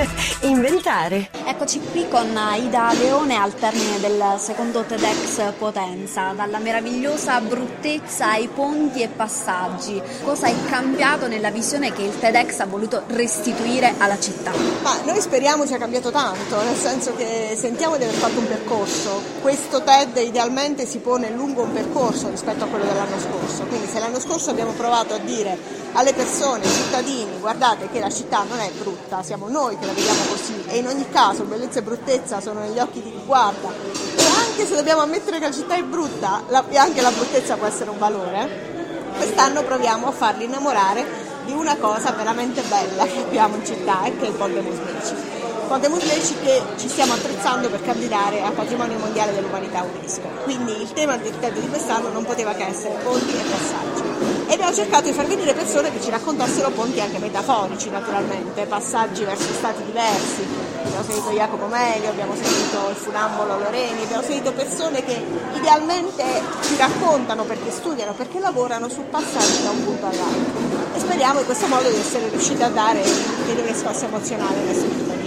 inventare. Eccoci qui con Ida Leone al termine del secondo TEDx Potenza, dalla meravigliosa bruttezza ai ponti e passaggi. Cosa è cambiato nella visione che il TEDx ha voluto restituire alla città? Ma noi speriamo sia cambiato tanto, nel senso che sentiamo di aver fatto un percorso. Questo TED idealmente si pone lungo un percorso rispetto a quello dell'anno scorso, quindi se l'anno scorso abbiamo provato a dire alle persone, ai cittadini, guardate che la città non è brutta, siamo noi che la vediamo così e in ogni caso bellezza e bruttezza sono negli occhi di chi guarda e anche se dobbiamo ammettere che la città è brutta la, anche la bruttezza può essere un valore, quest'anno proviamo a farli innamorare di una cosa veramente bella che abbiamo in città e che è il Ponte Musmeci. Ponte Musmeci che ci stiamo attrezzando per candidare a Patrimonio Mondiale dell'Umanità UNESCO. Quindi il tema del TED di quest'anno non poteva che essere ponti e passaggi e abbiamo cercato di far venire persone che ci raccontassero ponti anche metaforici naturalmente, passaggi verso stati diversi. Abbiamo sentito Jacopo Melio, abbiamo sentito il funambolo Loreni, abbiamo sentito persone che idealmente ci raccontano perché studiano, perché lavorano su passaggi da un punto all'altro. E speriamo in questo modo di essere riusciti a dare un ulteriore scossa emozionale verso i cittadini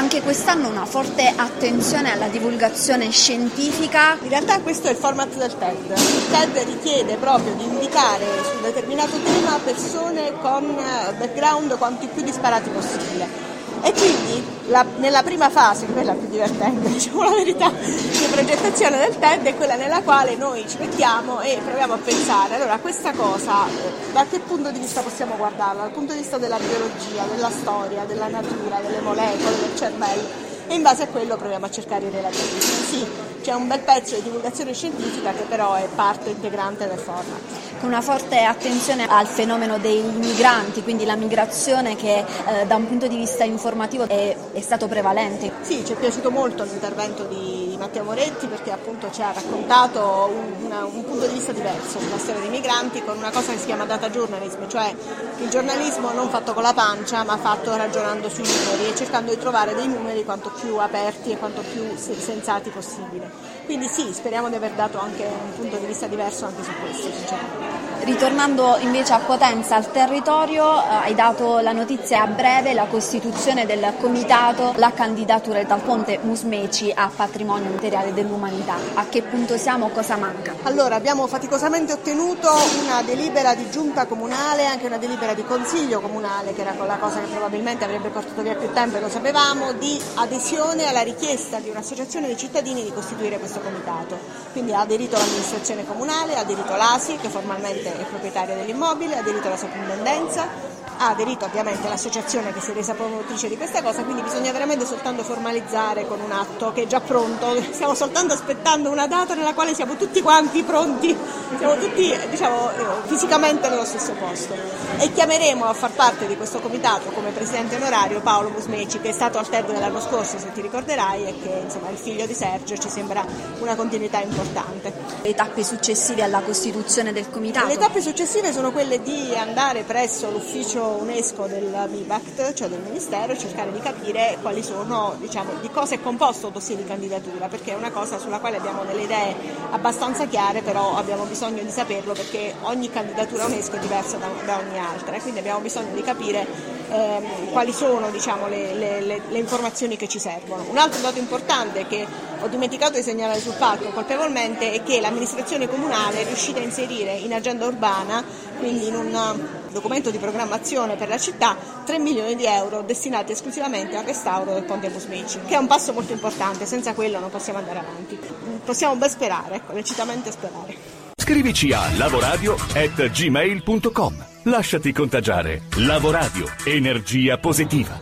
anche quest'anno una forte attenzione alla divulgazione scientifica. In realtà questo è il format del TED. Il TED richiede proprio di indicare su un determinato tema persone con eh, background quanti più disparati possibile. E quindi la, nella prima fase, quella più divertente, diciamo la verità, di progettazione del TED è quella nella quale noi ci mettiamo e proviamo a pensare, allora questa cosa eh, da che punto di vista possiamo guardarla? Dal punto di vista della biologia, della storia, della natura, delle molecole, del cervello e in base a quello proviamo a cercare i relativismi. Sì, c'è un bel pezzo di divulgazione scientifica che però è parte integrante del format. Con una forte attenzione al fenomeno dei migranti, quindi la migrazione che eh, da un punto di vista informativo è, è, stato prevalente. Sì, ci è piaciuto molto l'intervento di Matteo Moretti perché appunto ci ha raccontato un, una, un punto di vista diverso sulla storia dei migranti con una cosa che si chiama data journalism, cioè il giornalismo non fatto con la pancia ma fatto ragionando sui numeri e cercando di trovare dei numeri quanto più aperti e quanto più sensati possibile. Quindi sì, speriamo di aver dato anche un punto di vista diverso anche su questo. Ritornando invece a Potenza, al territorio, eh, hai dato la notizia a breve, la costituzione del comitato, la candidatura dal ponte Musmeci a patrimonio materiale dell'umanità. A che punto siamo? Cosa manca? Allora, abbiamo faticosamente ottenuto una delibera di giunta comunale, anche una delibera di consiglio comunale, che era la cosa che probabilmente avrebbe portato via più tempo e lo sapevamo, di adesione alla richiesta di un'associazione dei cittadini di costituire questo comitato. Quindi ha aderito l'amministrazione comunale, ha aderito l'ASI, che formalmente è proprietaria dell'immobile, ha aderito la soprintendenza, ha aderito ovviamente l'associazione che si è resa promotrice di questa cosa, quindi bisogna veramente soltanto formalizzare con un atto che è già pronto, stiamo soltanto aspettando una data nella quale siamo tutti quanti pronti, siamo tutti diciamo, fisicamente nello stesso posto e chiameremo a far parte di questo comitato come presidente onorario Paolo Musmeci che è stato al TED dell'anno scorso se ti ricorderai e che insomma, è il figlio di Sergio ci sembra una continuità importante. Le tappe successive alla costituzione del comitato? Le tappe successive sono quelle di andare presso l'ufficio UNESCO del MIBACT, cioè del Ministero, e cercare di capire quali sono, diciamo, di cosa è composto il dossier di candidatura, perché è una cosa sulla quale abbiamo delle idee abbastanza chiare, però abbiamo bisogno di saperlo perché ogni candidatura UNESCO è diversa da, da ogni altra e quindi abbiamo bisogno di capire ehm, quali sono diciamo, le, le, le, le, informazioni che ci servono. Un altro dato importante che ho dimenticato di segnalare sul palco colpevolmente è che l'amministrazione comunale è riuscita a inserire in agenda urbana, quindi in un documento di programmazione per la città 3 milioni di euro destinati esclusivamente al restauro del ponte Musmeci, che è un passo molto importante, senza quello non possiamo andare avanti. Possiamo ben sperare, ecco, lecitamente sperare. Scrivici a lavoradio.gmail.com Lasciati contagiare. Lavoradio. Energia positiva.